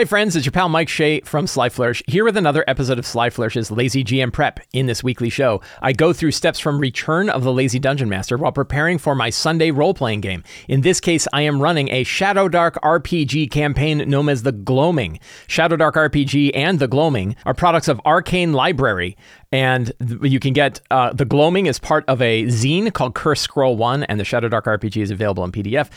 Hey friends, it's your pal Mike Shea from Sly Flourish, here with another episode of Sly Flourish's Lazy GM Prep. In this weekly show, I go through steps from Return of the Lazy Dungeon Master while preparing for my Sunday role playing game. In this case, I am running a Shadow Dark RPG campaign known as The Gloaming. Shadow Dark RPG and The Gloaming are products of Arcane Library, and you can get uh, The Gloaming as part of a zine called Cursed Scroll 1, and the Shadow Dark RPG is available in PDF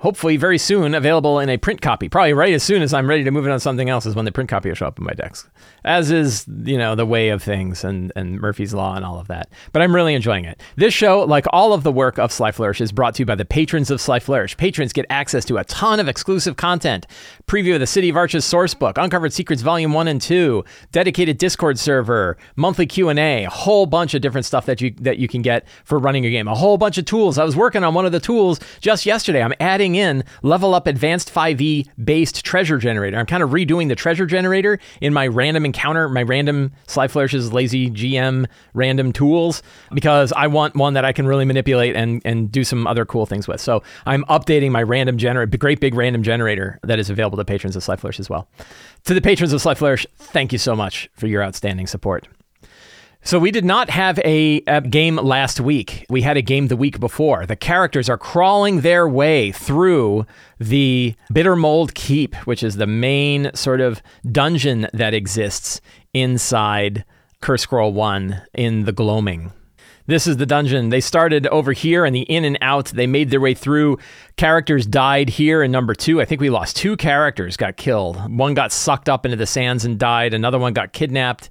hopefully very soon available in a print copy. Probably right as soon as I'm ready to move it on something else is when the print copy will show up on my desk. As is, you know, the way of things and, and Murphy's Law and all of that. But I'm really enjoying it. This show, like all of the work of Sly Flourish, is brought to you by the patrons of Sly Flourish. Patrons get access to a ton of exclusive content. Preview of the City of Arches source book, Uncovered Secrets Volume 1 and 2, dedicated Discord server, monthly Q&A, a whole bunch of different stuff that you that you can get for running your game. A whole bunch of tools. I was working on one of the tools just yesterday. I'm adding in Level Up Advanced 5e based treasure generator. I'm kind of redoing the treasure generator in my random encounter, my random Sly Flourish's lazy GM random tools because I want one that I can really manipulate and, and do some other cool things with. So I'm updating my random generator, great big random generator that is available to patrons of Sly Flourish as well. To the patrons of Sly Flourish, thank you so much for your outstanding support. So we did not have a, a, game last week. We had a game the week before. The characters are crawling their way through the Bittermold Keep, which is the main sort of dungeon that exists inside Cursed Scroll 1 in the Gloaming. This is the dungeon. They started over here and the in and out. They made their way through. Characters died here in number two. I think we lost two characters, got killed. One got sucked up into the sands and died. Another one got kidnapped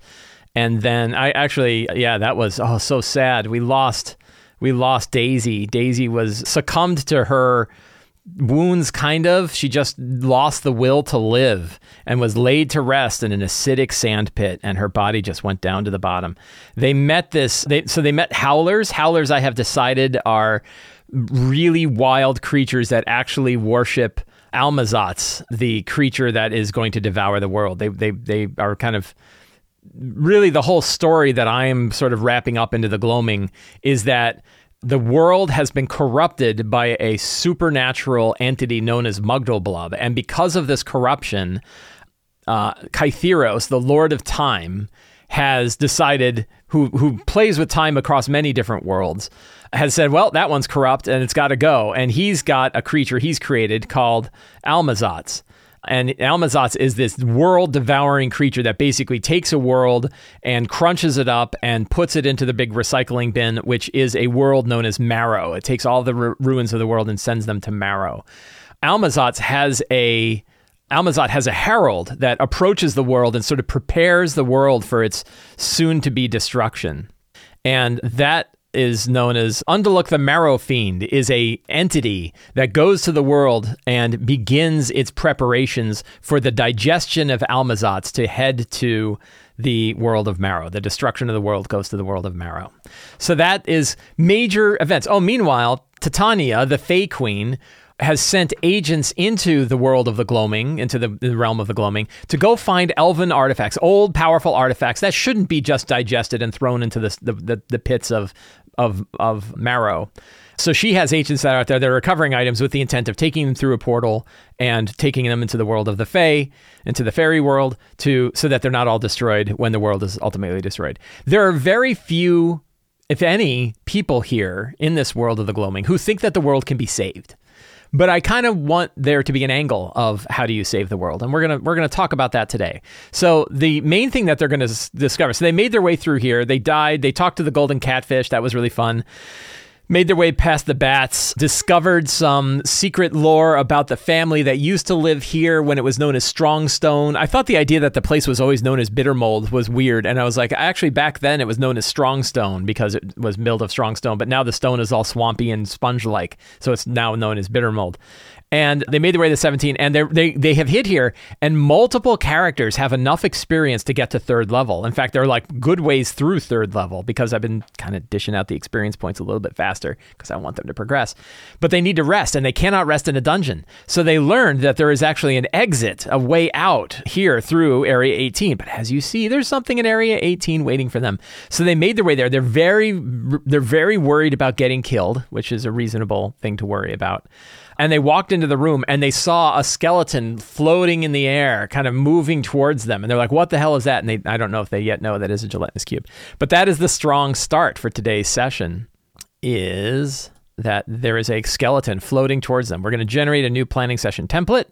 and then I actually, yeah, that was oh so sad. We lost, we lost Daisy. Daisy was succumbed to her wounds, kind of. She just lost the will to live and was laid to rest in an acidic sand pit, and her body just went down to the bottom. They met this, they, so they met howlers. Howlers, I have decided, are really wild creatures that actually worship Almazotz, the creature that is going to devour the world. They, they, they are kind of really the whole story that I'm sort of wrapping up into the gloaming is that the world has been corrupted by a supernatural entity known as Mugdulblub. And because of this corruption, uh, Kytheros, the Lord of Time, has decided, who, who plays with time across many different worlds, has said, well, that one's corrupt and it's got to go. And he's got a creature he's created called Almazotz. And Almazotz is this world devouring creature that basically takes a world and crunches it up and puts it into the big recycling bin, which is a world known as Marrow. It takes all the ru- ruins of the world and sends them to Marrow. Almazotz has a Almazot has a herald that approaches the world and sort of prepares the world for its soon to be destruction. And that is known as Undaluk the Marrow Fiend is a entity that goes to the world and begins its preparations for the digestion of Almazotz to head to the world of Marrow. The destruction of the world goes to the world of Marrow. So that is major events. Oh, meanwhile, Titania, the Fey Queen, has sent agents into the world of the gloaming, into the, the, realm of the gloaming, to go find elven artifacts, old powerful artifacts that shouldn't be just digested and thrown into the, the, the pits of of of Marrow. So she has agents that are out there that are recovering items with the intent of taking them through a portal and taking them into the world of the Fae, into the fairy world, to so that they're not all destroyed when the world is ultimately destroyed. There are very few, if any, people here in this world of the gloaming who think that the world can be saved. But I kind of want there to be an angle of how do you save the world, and we're gonna we're gonna talk about that today. So the main thing that they're gonna s- discover. So they made their way through here. They died. They talked to the golden catfish. That was really fun made their way past the bats, discovered some secret lore about the family that used to live here when it was known as Strongstone. I thought the idea that the place was always known as Bittermold was weird, and I was like, actually, back then it was known as Strongstone because it was milled of Strongstone, but now the stone is all swampy and sponge-like, so it's now known as Bittermold and they made their way to 17 and they they they have hit here and multiple characters have enough experience to get to third level. In fact they're like good ways through third level because i've been kind of dishing out the experience points a little bit faster because i want them to progress. But they need to rest and they cannot rest in a dungeon. So they learned that there is actually an exit a way out here through area 18 but as you see there's something in area 18 waiting for them. So they made their way there. They're very they're very worried about getting killed which is a reasonable thing to worry about and they walked into the room and they saw a skeleton floating in the air, kind of moving towards them. And they're like, "What the hell is that?" And they, I don't know if they yet know that is a gelatinous cube. But that is the strong start for today's session. Is that there is a skeleton floating towards them. We're going to generate a new planning session template.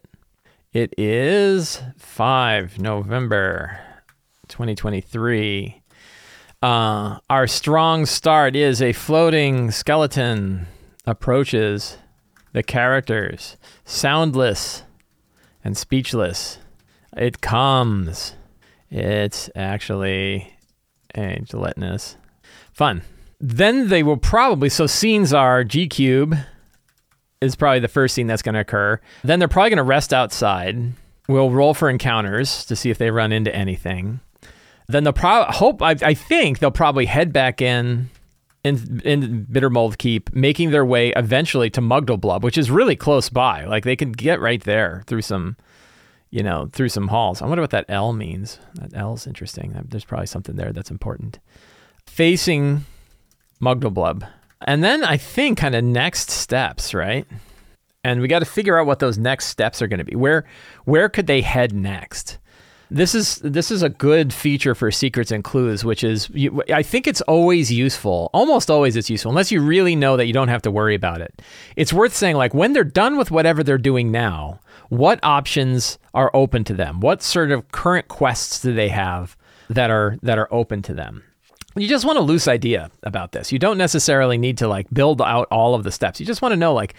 It is 5 November 2023. Uh, our strong start is a floating skeleton approaches the characters, soundless and speechless. It comes. It's actually a gelatinous. Fun. Then they will probably, so scenes are G Cube is probably the first scene that's going to occur. Then they're probably going to rest outside. We'll roll for encounters to see if they run into anything. Then they'll probably hope. I, I think they'll probably head back in in in Bittermold Keep, making their way eventually to Mugdulblub, which is really close by. Like they can get right there through some, you know, through some halls. I wonder what that L means. That L is interesting. There's probably something there that's important. Facing Mugdulblub, and then I think kind of next steps, right? And we got to figure out what those next steps are going to be. Where where could they head next? This is this is a good feature for secrets and clues, which is you, I think it's always useful. Almost always it's useful, unless you really know that you don't have to worry about it. It's worth saying like when they're done with whatever they're doing now, what options are open to them? What sort of current quests do they have that are that are open to them? You just want a loose idea about this. You don't necessarily need to like build out all of the steps. You just want to know like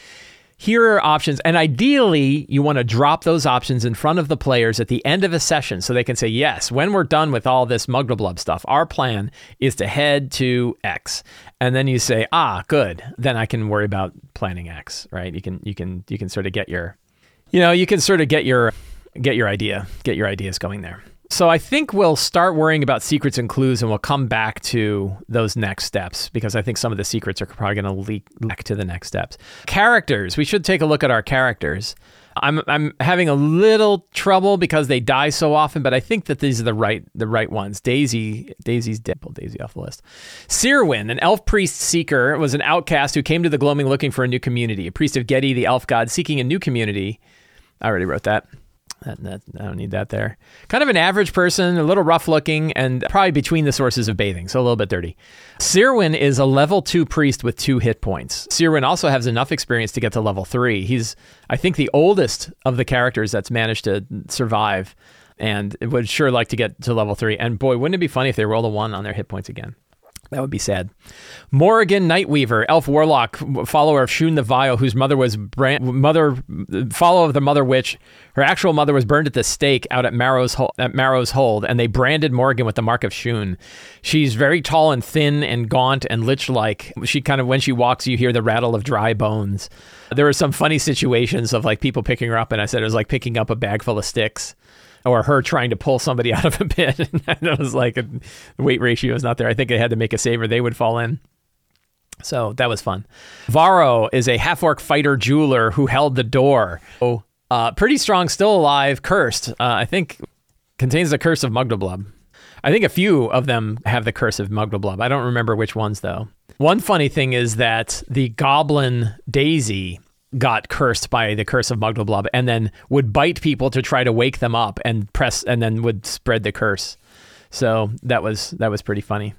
here are options. And ideally, you want to drop those options in front of the players at the end of a session so they can say, yes, when we're done with all this Mugdulblub stuff, our plan is to head to X. And then you say, ah, good. Then I can worry about planning X, right? You can you can you can sort of get your you know, you can sort of get your get your idea, get your ideas going there. So I think we'll start worrying about secrets and clues and we'll come back to those next steps because I think some of the secrets are probably going to leak back to the next steps. Characters, we should take a look at our characters. I'm I'm having a little trouble because they die so often, but I think that these are the right the right ones. Daisy Daisy's dead. Pull Daisy off the list. Sirwin, an elf priest seeker, was an outcast who came to the Gloaming looking for a new community. A priest of Gedi, the elf god, seeking a new community. I already wrote that. That, that, I don't need that there. Kind of an average person, a little rough looking, and probably between the sources of bathing, so a little bit dirty. Sirwin is a level two priest with two hit points. Sirwin also has enough experience to get to level three. He's, I think, the oldest of the characters that's managed to survive, and would sure like to get to level three. And boy, wouldn't it be funny if they rolled a one on their hit points again? That would be sad. Morrigan Nightweaver, elf warlock, follower of Shune the Vile, whose mother was brand, mother, follower of the Mother Witch. Her actual mother was burned at the stake out at Marrow's at Marrow's Hold, and they branded Morrigan with the mark of Shune. She's very tall and thin and gaunt and lich-like. She kind of when she walks, you hear the rattle of dry bones. There were some funny situations of like people picking her up, and I said it was like picking up a bag full of sticks or her trying to pull somebody out of a pit. and it was like a weight ratio is not there. I think they had to make a save or they would fall in. So that was fun. Varro is a half orc fighter jeweler who held the door. Oh, uh, pretty strong, still alive, cursed. Uh, I think contains the curse of Mugdulblub. I think a few of them have the curse of Mugdulblub. I don't remember which ones though. One funny thing is that the goblin Daisy got cursed by the curse of Mugdulblub and then would bite people to try to wake them up and press and then would spread the curse. So that was that was pretty funny.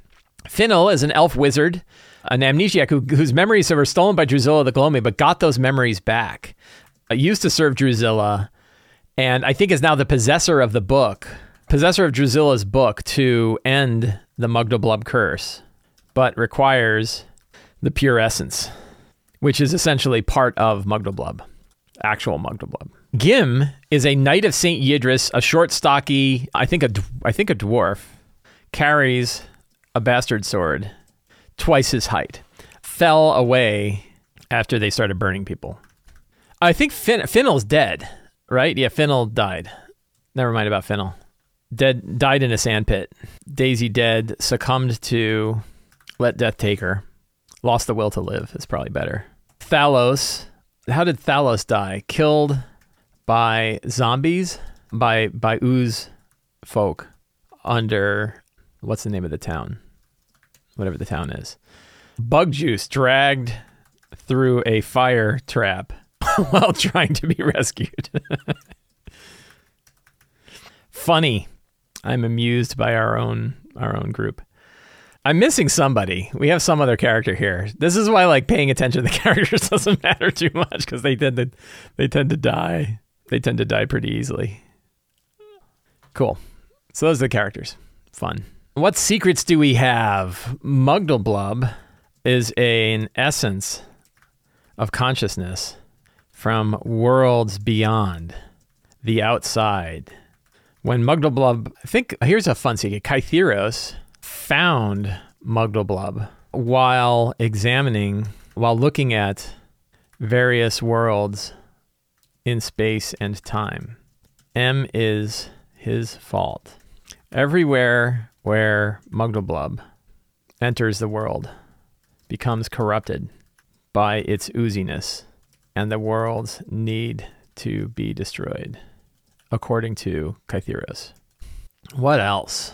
Finnel is an elf wizard, an amnesiac who, whose memories were stolen by Drusilla the Gloaming, but got those memories back. Uh, used to serve Drusilla, and I think is now the possessor of the book, possessor of Drusilla's book to end the Mugdulblub curse, but requires the pure essence which is essentially part of Mugdulblub, actual Mugdulblub. Gim is a knight of Saint Yidris, a short, stocky, I think a, I think a dwarf, carries a bastard sword, twice his height. Fell away after they started burning people. I think fin- Finnel's dead, right? Yeah, Finnel died. Never mind about Finnel. Dead, died in a sandpit. Daisy dead, succumbed to let death take her. Lost the will to live is probably better. Thalos. How did Thalos die? Killed by zombies? By by ooze folk under what's the name of the town? Whatever the town is. Bug juice dragged through a fire trap. while trying to be rescued. Funny. I'm amused by our own our own group. I'm missing somebody. We have some other character here. This is why like paying attention to the characters doesn't matter too much because they tend to they tend to die. They tend to die pretty easily. Cool. So those are the characters. Fun. What secrets do we have? Mugdulblub is a, an essence of consciousness from worlds beyond, the outside. When Mugdulblub, I think here's a fun secret. Kytheros found Mugdulblub while examining, while looking at various worlds in space and time. M is his fault. Everywhere where Mugdulblub enters the world becomes corrupted by its ooziness, and the worlds need to be destroyed, according to Kytheros. What else?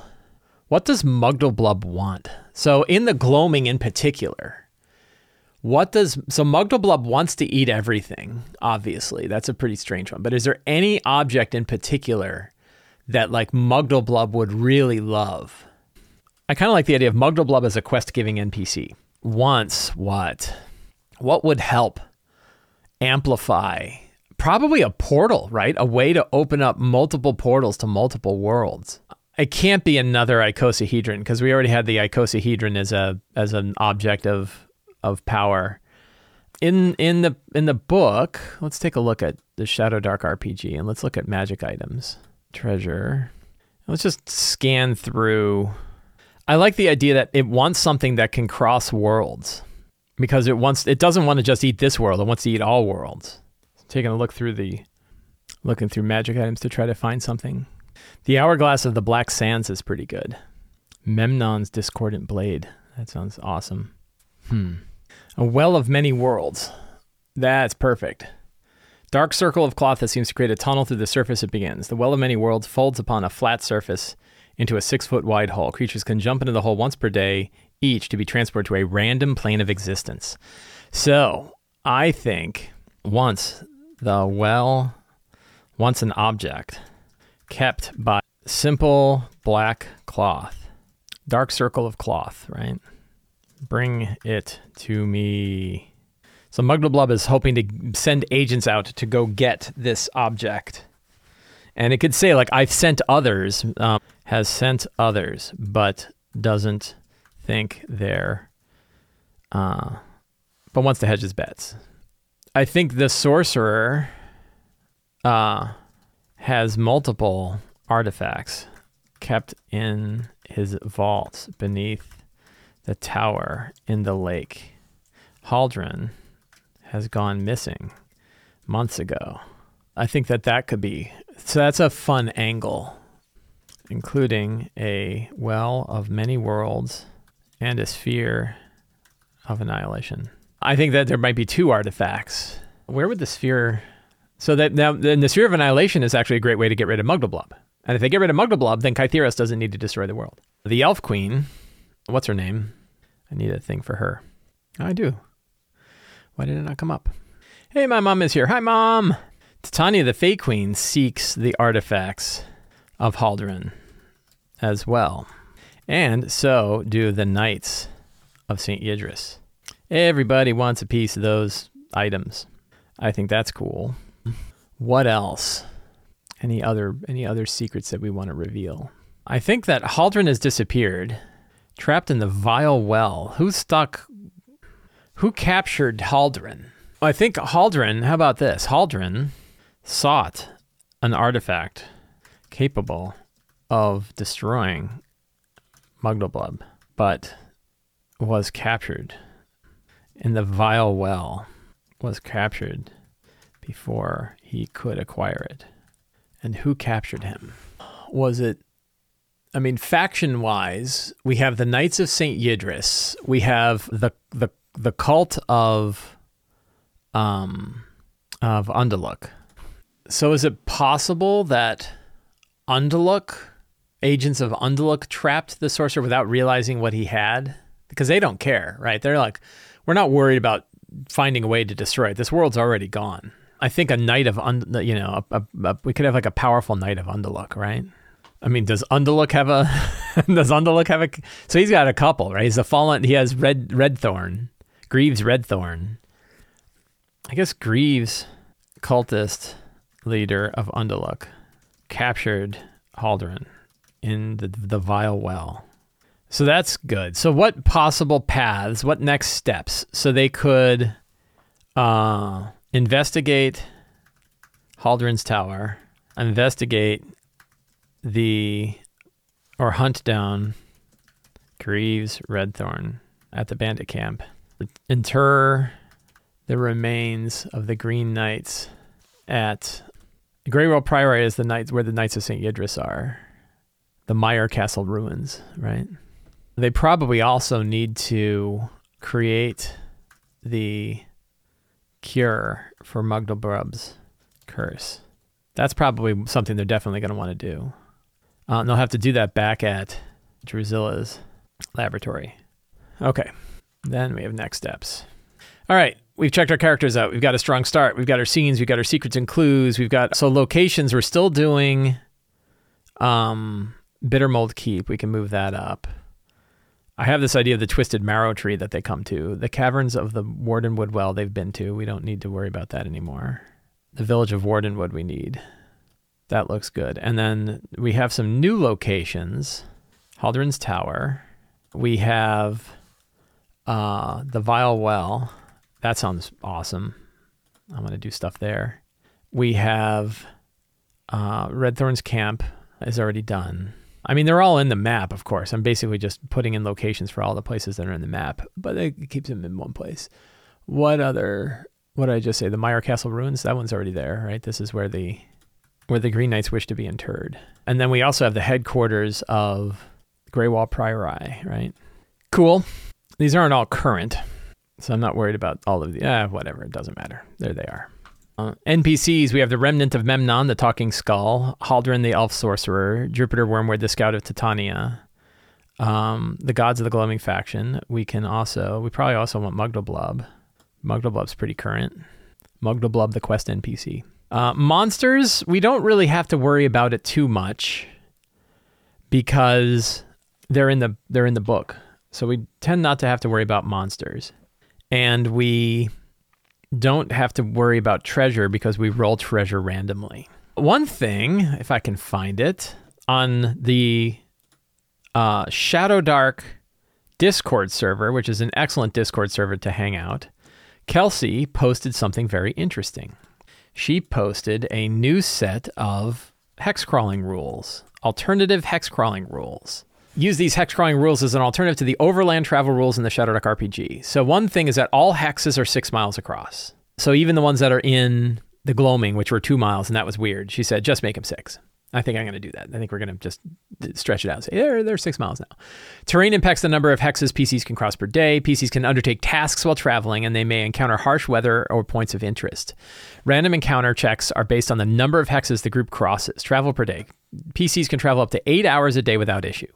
What does Mugdulblub want? So, in the gloaming in particular, what does so Mugdulblub wants to eat everything? Obviously, that's a pretty strange one. But is there any object in particular that like Mugdulblub would really love? I kind of like the idea of Mugdulblub as a quest-giving NPC. Wants what? What would help amplify? Probably a portal, right? A way to open up multiple portals to multiple worlds. It can't be another icosahedron because we already had the icosahedron as a as an object of of power. In in the in the book, let's take a look at the Shadow Dark RPG and let's look at magic items. Treasure. Let's just scan through. I like the idea that it wants something that can cross worlds because it wants it doesn't want to just eat this world, it wants to eat all worlds. Taking a look through the looking through magic items to try to find something. The Hourglass of the Black Sands is pretty good. Memnon's Discordant Blade. That sounds awesome. Hmm. A Well of Many Worlds. That's perfect. Dark circle of cloth that seems to create a tunnel through the surface it begins. The Well of Many Worlds folds upon a flat surface into a six foot wide hole. Creatures can jump into the hole once per day, each to be transported to a random plane of existence. So, I think once the well, once an object kept by simple black cloth, dark circle of cloth, right? Bring it to me. So Mugdulblub is hoping to send agents out to go get this object. And it could say, like, I've sent others, um, has sent others, but doesn't think they're, uh, but wants to hedge his bets. I think the sorcerer, uh, has multiple artifacts kept in his vault beneath the tower in the lake. Haldren has gone missing months ago. I think that that could be so that's a fun angle, including a well of many worlds and a sphere of annihilation. I think that there might be two artifacts. Where would the sphere so that now then the sphere of annihilation is actually a great way to get rid of Mugdulblub. And if they get rid of Mugdulblub, then Kytheros doesn't need to destroy the world. The Elf Queen, what's her name? I need a thing for her. I do. Why did it not come up? Hey, my mom is here. Hi, mom. Titania the Fey Queen seeks the artifacts of Haldren as well. And so do the Knights of St. Yidris. Everybody wants a piece of those items. I think that's cool. What else? Any other any other secrets that we want to reveal? I think that Haldren has disappeared, trapped in the vile well. Who stuck? Who captured Haldren? I think Haldren. How about this? Haldren sought an artifact capable of destroying Mugdulblub, but was captured in the vile well. Was captured before he could acquire it. And who captured him? Was it I mean, faction wise, we have the Knights of St. Yidris. We have the the the cult of um of Undaluk. So is it possible that Undaluk, agents of Undaluk trapped the sorcerer without realizing what he had? Because they don't care, right? They're like, we're not worried about finding a way to destroy it. This world's already gone I think a knight of und, you know, a, a, a, we could have like a powerful knight of Undaluk, right? I mean, does Undaluk have a does Undaluk have a so he's got a couple, right? He's a fallen he has red red thorn, Greaves red thorn. I guess Greaves, cultist leader of Undaluk, captured Haldurin in the the vile well. So that's good. So what possible paths, what next steps? So they could uh, investigate Haldren's tower, investigate the or hunt down Greaves Redthorn at the bandit camp, inter the remains of the Green Knights at Greywell Priory is the knights where the Knights of St. Yidris are. The Mire Castle ruins, right? They probably also need to create the cure for Mugdulblub's curse. That's probably something they're definitely going to want to do. Uh, they'll have to do that back at Drusilla's laboratory. Okay, then we have next steps. All right, we've checked our characters out. We've got a strong start. We've got our scenes. We've got our secrets and clues. We've got so locations. We're still doing um, Bittermold Keep. We can move that up. I have this idea of the twisted marrow tree that they come to. The caverns of the Wardenwood Well they've been to. We don't need to worry about that anymore. The village of Wardenwood we need. That looks good. And then we have some new locations. Haldurin's Tower. We have uh, the Vile Well. That sounds awesome. I'm going to do stuff there. We have uh, Redthorn's Camp is already done. I mean, they're all in the map, of course. I'm basically just putting in locations for all the places that are in the map, but it keeps them in one place. What other? What did I just say? The Mire Castle ruins. That one's already there, right? This is where the where the Green Knights wish to be interred, and then we also have the headquarters of Greywall Priory, right? Cool. These aren't all current, so I'm not worried about all of the. Ah, whatever. It doesn't matter. There they are. Uh, NPCs, we have the Remnant of Memnon, the Talking Skull, Haldurin, the Elf Sorcerer, Jupiter Wormwood, the Scout of Titania, um, the Gods of the Gloaming Faction. We can also, we probably also want Mugdulblub. Mugdulblub's pretty current. Mugdulblub, the quest NPC. Uh, monsters, we don't really have to worry about it too much because they're in the they're in the book. So we tend not to have to worry about monsters. And we don't have to worry about treasure because we roll treasure randomly. One thing, if I can find it, on the uh, Shadow Dark Discord server, which is an excellent Discord server to hang out, Kelsey posted something very interesting. She posted a new set of hex crawling rules, alternative hex crawling rules. Use these hex crawling rules as an alternative to the overland travel rules in the Shadowdark RPG. So, one thing is that all hexes are six miles across. So, even the ones that are in the gloaming, which were two miles, and that was weird, she said, just make them six. I think I'm going to do that. I think we're going to just stretch it out. Say they're they're six miles now. Terrain impacts the number of hexes PCs can cross per day. PCs can undertake tasks while traveling, and they may encounter harsh weather or points of interest. Random encounter checks are based on the number of hexes the group crosses. Travel per day. PCs can travel up to eight hours a day without issue.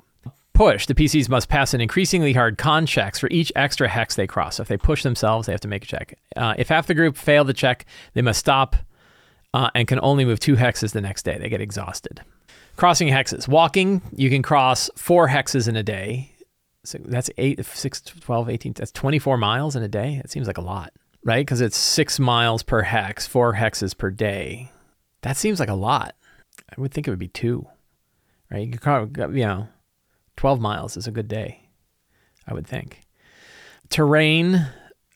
Push. The PCs must pass an increasingly hard con checks for each extra hex they cross. So if they push themselves, they have to make a check. Uh, if half the group fail the check, they must stop uh, and can only move two hexes the next day. They get exhausted. Crossing hexes. Walking, you can cross four hexes in a day. So that's 8, 6, 12, 18, that's 24 miles in a day. It seems like a lot, right? Because it's six miles per hex, four hexes per day. That seems like a lot. I would think it would be two, right? You, could, you know, 12 miles is a good day, I would think. Terrain,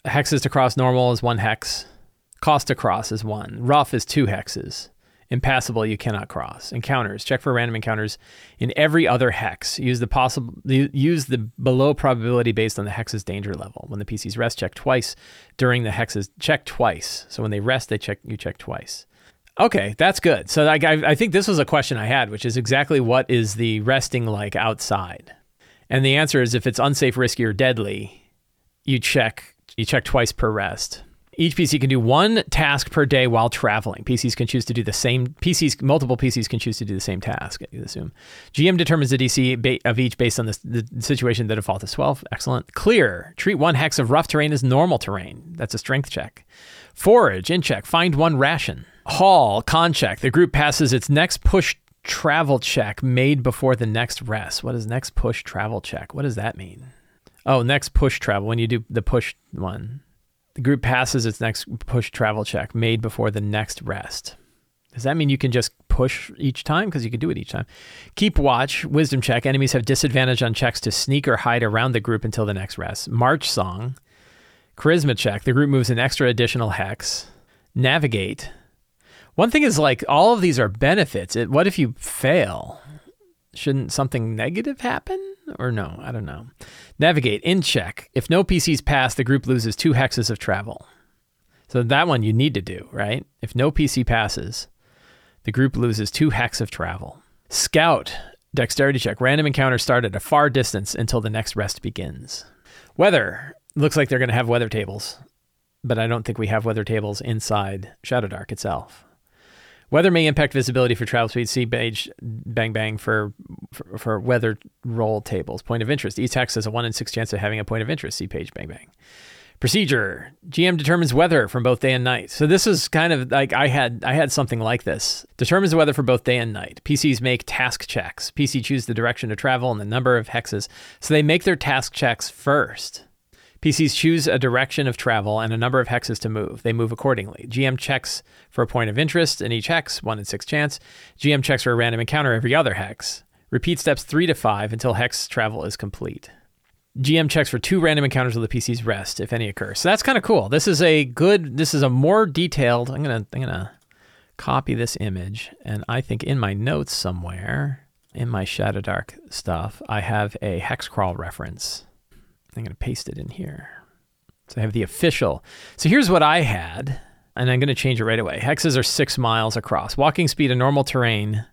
hexes to cross normal is one hex. Cost to cross is one. Rough is two hexes. Impassable, you cannot cross. Encounters. Check for random encounters in every other hex. Use the possible use the below probability based on the hex's danger level. When the PCs rest, check twice. During the hexes, check twice. So when they rest, they check you check twice. Okay, that's good. So I, I think this was a question I had, which is exactly what is the resting like outside? And the answer is if it's unsafe, risky, or deadly, you check you check twice per rest. Each PC can do one task per day while traveling. PCs can choose to do the same. PCs, multiple PCs can choose to do the same task. I assume. GM determines the DC of each based on the, the situation. The default is 12. Excellent. Clear. Treat one hex of rough terrain as normal terrain. That's a strength check. Forage in check. Find one ration. Haul con check. The group passes its next push travel check made before the next rest. What is next push travel check? What does that mean? Oh, next push travel when you do the push one. The group passes its next push travel check made before the next rest. Does that mean you can just push each time? Because you can do it each time. Keep watch, wisdom check. Enemies have disadvantage on checks to sneak or hide around the group until the next rest. March song, charisma check. The group moves an extra additional hex. Navigate. One thing is like all of these are benefits. It, what if you fail? Shouldn't something negative happen? Or no, I don't know. Navigate in check. If no PCs pass, the group loses two hexes of travel. So that one you need to do, right? If no PC passes, the group loses two hex of travel. Scout, dexterity check. Random encounter start at a far distance until the next rest begins. Weather. Looks like they're going to have weather tables, but I don't think we have weather tables inside Shadowdark itself. Weather may impact visibility for travel speed. See page bang bang for, for, for weather roll tables. Point of interest. Hex has a one in six chance of having a point of interest. See page bang bang. Procedure. GM determines weather from both day and night. So this is kind of like I had I had something like this. Determines the weather for both day and night. PCs make task checks. PC choose the direction to travel and the number of hexes. So they make their task checks first. PCs choose a direction of travel and a number of hexes to move. They move accordingly. GM checks for a point of interest in each hex, one in six chance. GM checks for a random encounter every other hex. Repeat steps three to five until hex travel is complete. GM checks for two random encounters with the PC's rest, if any occur. So that's kind of cool. This is a good. This is a more detailed. I'm gonna. I'm gonna copy this image, and I think in my notes somewhere, in my Shadowdark stuff, I have a hex crawl reference. I'm going to paste it in here. So I have the official. So here's what I had, and I'm going to change it right away. Hexes are six miles across. Walking speed in normal terrain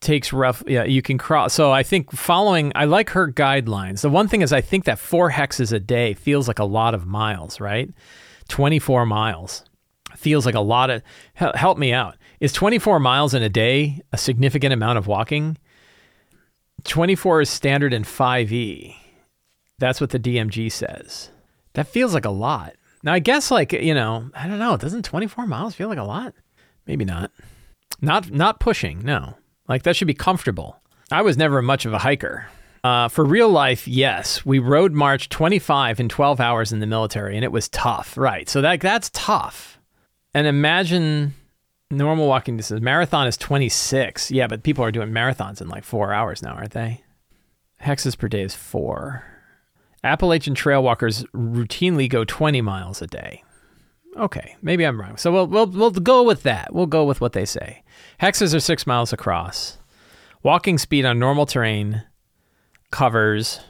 takes rough. Yeah, you can cross. So I think following, I like her guidelines. The one thing is, I think that four hexes a day feels like a lot of miles, right? 24 miles feels like a lot of. Help me out. Is 24 miles in a day a significant amount of walking? 24 is standard in 5e. That's what the DMG says. That feels like a lot. Now, I guess, like, you know, I don't know. Doesn't 24 miles feel like a lot? Maybe not. Not not pushing, no. Like, that should be comfortable. I was never much of a hiker. Uh, for real life, yes, we rode March 25 in 12 hours in the military, and it was tough, right? So that that's tough. And imagine normal walking distance. Marathon is 26. Yeah, but people are doing marathons in like four hours now, aren't they? Hexes per day is four. Appalachian trail walkers routinely go 20 miles a day. Okay, maybe I'm wrong. So we'll, we'll, we'll go with that. We'll go with what they say. Hexes are six miles across. Walking speed on normal terrain covers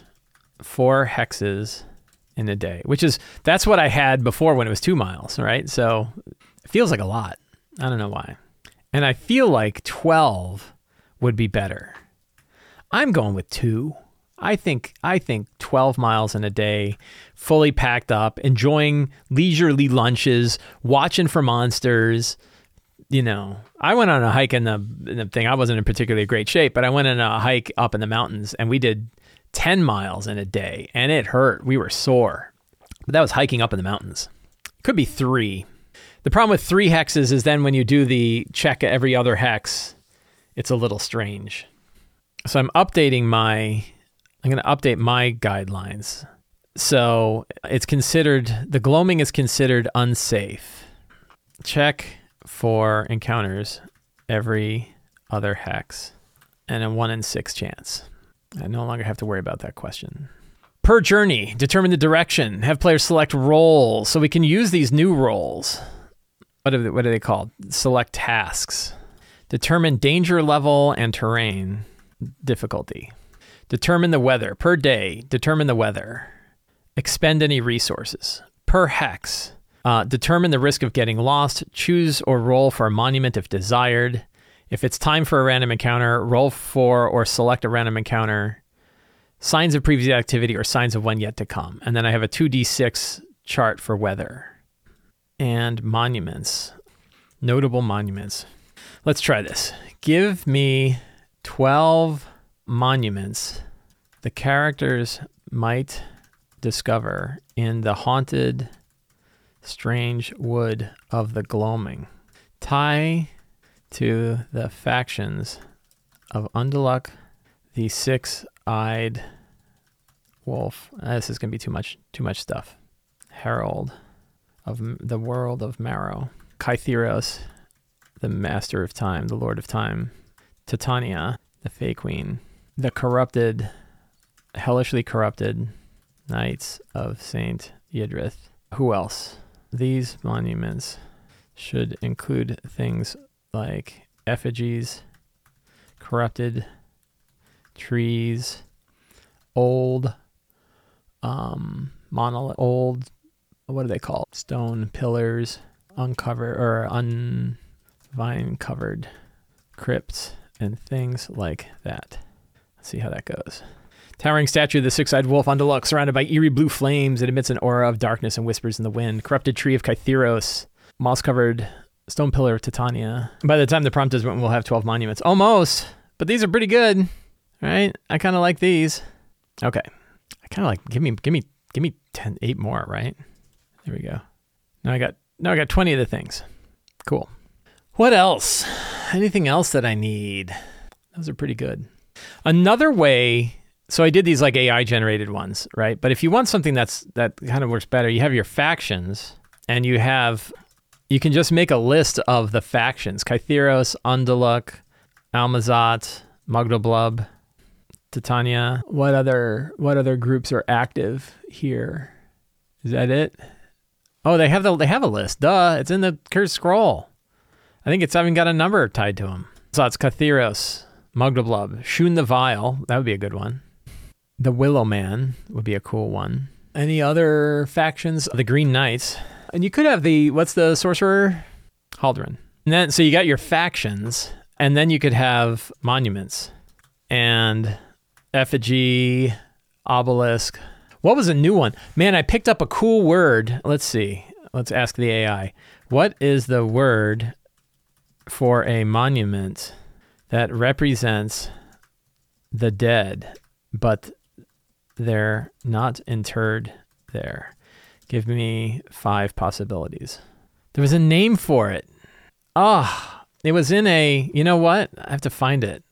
four hexes in a day, which is, that's what I had before when it was two miles, right? So it feels like a lot. I don't know why. And I feel like 12 would be better. I'm going with two. I think I think 12 miles in a day, fully packed up, enjoying leisurely lunches, watching for monsters. You know, I went on a hike in the, in the thing. I wasn't in particularly great shape, but I went on a hike up in the mountains, and we did 10 miles in a day, and it hurt. We were sore, but that was hiking up in the mountains. Could be three. The problem with three hexes is then when you do the check every other hex, it's a little strange. So I'm updating my I'm going to update my guidelines. So it's considered, the gloaming is considered unsafe. Check for encounters every other hex and a one in six chance. I no longer have to worry about that question. Per journey, determine the direction. Have players select roles so we can use these new roles. What are they, what are they called? Select tasks. Determine danger level and terrain difficulty. Determine the weather per day. Determine the weather. Expend any resources per hex. Uh, determine the risk of getting lost. Choose or roll for a monument if desired. If it's time for a random encounter, roll for or select a random encounter. Signs of previous activity or signs of one yet to come. And then I have a 2d6 chart for weather. and monuments. Notable monuments. Let's try this. Give me 12 monuments the characters might discover in the haunted, strange wood of the gloaming. Tie to the factions of Unduluk, the six-eyed wolf. Uh, This is gonna be too much. Too much stuff. Herald of the world of Marrow. Kytheros, the master of time, the lord of time. Titania, the Fey Queen. The corrupted, hellishly corrupted knights of Saint Yidrith. Who else? These monuments should include things like effigies, corrupted trees, old um monolith old what do they call stone pillars uncovered or unvine covered crypts and things like that let's see how that goes towering statue of the six-eyed wolf Undaluk surrounded by eerie blue flames it emits an aura of darkness and whispers in the wind corrupted tree of kytheros moss-covered stone pillar of titania by the time the prompt is written we'll have 12 monuments almost but these are pretty good right i kind of like these okay I kind of like give me give me give me 10 8 more, right? There we go. Now I got now I got 20 of the things. Cool. What else? Anything else that I need? Those are pretty good. Another way so I did these like AI generated ones, right? But if you want something that's that kind of works better, you have your factions and you have you can just make a list of the factions. Kytheros, Unduluk, Almazat, Mugdulblub, Titania. What other what other groups are active here? Is that it? Oh, they have the they have a list. Duh, it's in the cursed scroll. I think it's even got a number tied to them. So it's Kytheros, Mugdulblub, Shune the Vile. That would be a good one. The Willow Man would be a cool one. Any other factions? The Green Knights. And you could have the what's the sorcerer? Haldren. And then so you got your factions, and then you could have monuments and effigy, obelisk. What was a new one? Man, I picked up a cool word. Let's see. Let's ask the AI. What is the word for a monument that represents the dead, but they're not interred there? Give me five possibilities. There was a name for it. Ah, it was in a. You know what? I have to find it.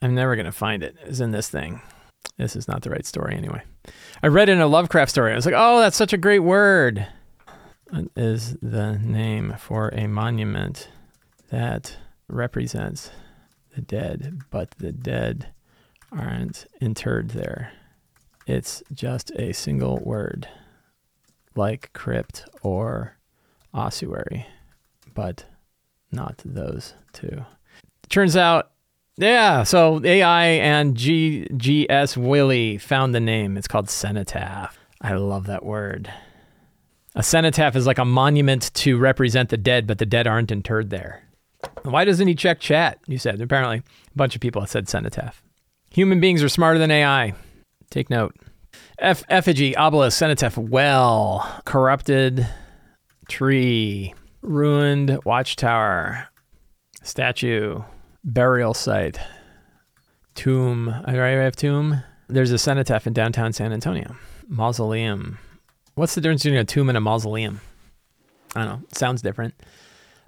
I'm never going to find it. It's in this thing. This is not the right story anyway. I read it in a Lovecraft story. I was like, oh, that's such a great word. Is the name for a monument that represents the dead, but the dead aren't interred there? It's just a single word, like crypt or ossuary, but not those two. Turns out yeah, so AI and GGS Willie found the name. It's called cenotaph. I love that word. A cenotaph is like a monument to represent the dead, but the dead aren't interred there. Why doesn't he check chat? You said. Apparently, a bunch of people have said cenotaph. Human beings are smarter than AI. Take note. F- effigy, obelisk, cenotaph, well, corrupted tree, ruined watchtower, statue, burial site, tomb. I have tomb. There's a cenotaph in downtown San Antonio. Mausoleum. What's the difference between a tomb and a mausoleum? I don't know. Sounds different.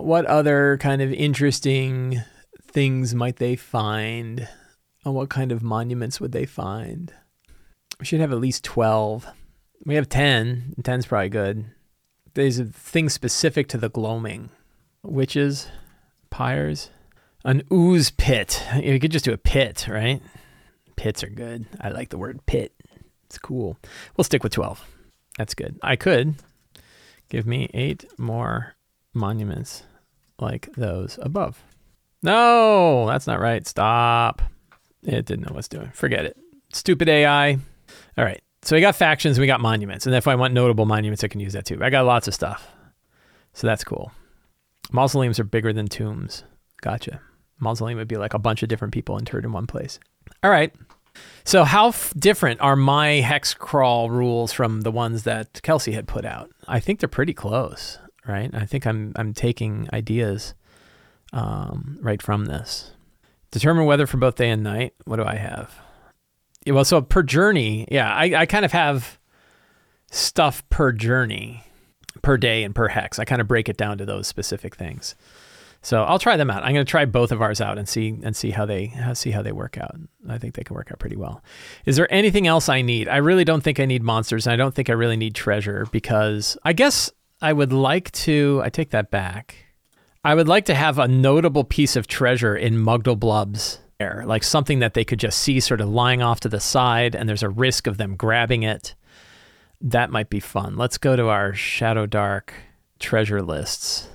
What other kind of interesting things might they find? And what kind of monuments would they find? We should have at least 12. We have 10. 10's probably good. There's things specific to the gloaming. Witches, pyres, an ooze pit. You could just do a pit, right? Pits are good. I like the word pit. It's cool. We'll stick with 12. That's good. I could give me eight more monuments like those above. No, that's not right. Stop. It didn't know what it's doing. Forget it. Stupid AI. All right. So we got factions, we got monuments. And if I want notable monuments, I can use that too. I got lots of stuff. So that's cool. Mausoleums are bigger than tombs. Gotcha. Mausoleum would be like a bunch of different people interred in one place. All right. So how f- different are my hex crawl rules from the ones that Kelsey had put out? I think they're pretty close. Right? I think I'm I'm taking ideas um, right from this. Determine weather for both day and night. What do I have? Yeah, well, so per journey, yeah, I, I kind of have stuff per journey, per day, and per hex. I kind of break it down to those specific things. So I'll try them out. I'm going to try both of ours out and see and see how they see how they work out. I think they can work out pretty well. Is there anything else I need? I really don't think I need monsters. And I don't think I really need treasure because I guess I would like to. I take that back. I would like to have a notable piece of treasure in Mugdulblub's air, like something that they could just see sort of lying off to the side, and there's a risk of them grabbing it. That might be fun. Let's go to our Shadowdark treasure lists.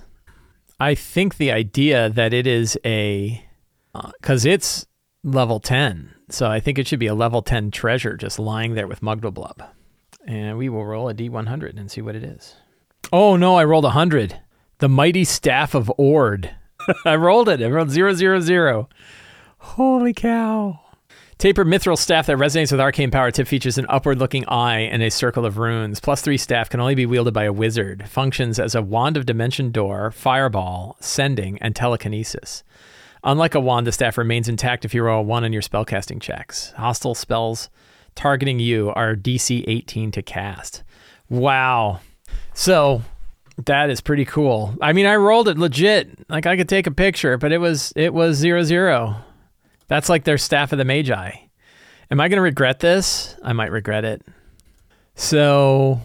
I think the idea that it is a, because uh, it's level 10, so I think it should be a level 10 treasure just lying there with Mugdulblub. And we will roll a D100 and see what it is. Oh no, I rolled a 100. The mighty staff of Ord. I rolled it. I rolled zero zero zero. Holy cow. Tapered mithril staff that resonates with arcane power tip features an upward looking eye and a circle of runes. Plus three staff can only be wielded by a wizard. Functions as a wand of dimension door, fireball, sending, and telekinesis. Unlike a wand, the staff remains intact if you roll a 1 on your spellcasting checks. Hostile spells targeting you are DC 18 to cast. Wow. So that is pretty cool. I mean, I rolled it legit. Like I could take a picture, but it was it was zero zero. That's like their staff of the Magi. Am I going to regret this? I might regret it. So,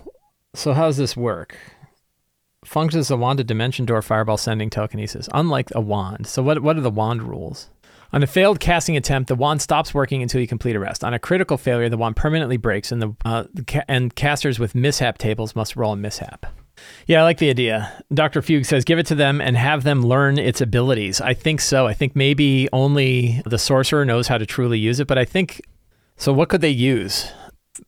so how does this work? Functions as a wand of dimension door, fireball, sending, telekinesis. Unlike a wand. So what what are the wand rules? On a failed casting attempt, the wand stops working until you complete a rest. On a critical failure, the wand permanently breaks, and the, uh, and casters with mishap tables must roll a mishap. Yeah, I like the idea. Dr. Fugue says give it to them and have them learn its abilities. I think so. I think maybe only the sorcerer knows how to truly use it, but I think so. What could they use?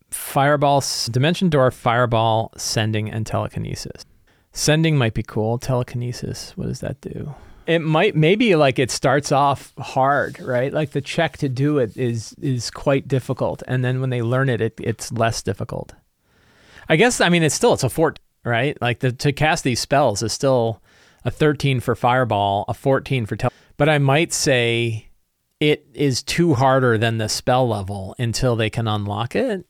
Fireball, Dimension Door, Fireball, Sending, and Telekinesis. Sending might be cool. Telekinesis, what does that do? It might maybe like it starts off hard, right? Like the check to do it is is quite difficult, and then when they learn it, it it's less difficult. I guess I mean it's still it's a fort right? Like the, to cast these spells is still a 13 for fireball, a 14 for tel. But I might say it is too harder than the spell level until they can unlock it.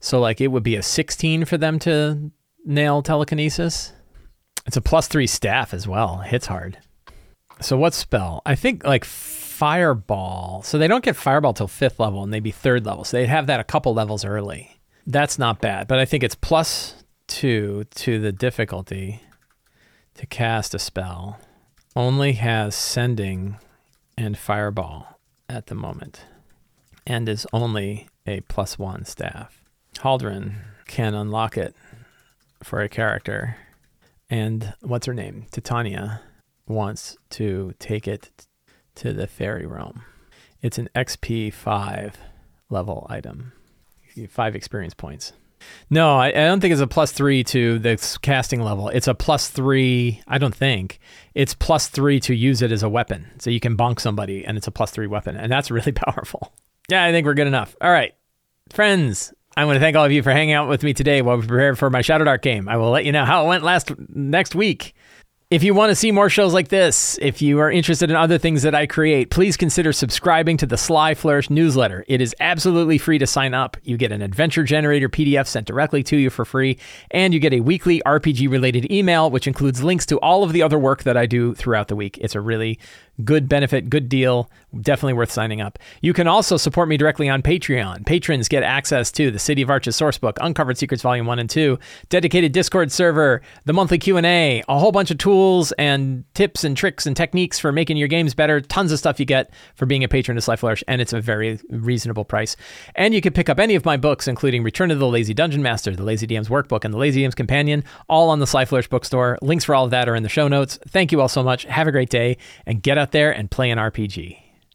So like it would be a 16 for them to nail telekinesis. It's a plus 3 staff as well. Hits hard. So what spell? I think like fireball. So they don't get fireball till 5th level and they'd be 3rd level. So they'd have that a couple levels early. That's not bad, but I think it's plus two to the difficulty to cast a spell only has sending and fireball at the moment and is only a plus one staff. Haldren can unlock it for a character, and what's her name? Titania wants to take it to the fairy realm. It's an XP 5 level item, five experience points. No, I, I, don't think it's a plus three to the casting level. It's a plus three. I don't think it's plus three to use it as a weapon. So you can bonk somebody, and it's a plus three weapon, and that's really powerful. Yeah, I think we're good enough. All right, friends. I want to thank all of you for hanging out with me today while we prepare for my Shadowdark game. I will let you know how it went last next week. If you want to see more shows like this, if you are interested in other things that I create, please consider subscribing to the Sly Flourish newsletter. It is absolutely free to sign up. You get an adventure generator PDF sent directly to you for free, and you get a weekly RPG related email, which includes links to all of the other work that I do throughout the week. It's a really good benefit, good deal. Definitely worth signing up. You can also support me directly on Patreon. Patrons get access to the City of Arches sourcebook, Uncovered Secrets Volume 1 and 2, dedicated Discord server, the monthly Q&A, a whole bunch of tools and tips and tricks and techniques for making your games better. Tons of stuff you get for being a patron of Sly Flourish, and it's a very reasonable price. And you can pick up any of my books, including Return to the Lazy Dungeon Master, the Lazy DM's Workbook, and the Lazy DM's Companion, all on the Sly Flourish bookstore. Links for all of that are in the show notes. Thank you all so much. Have a great day, and get out out there and play an RPG.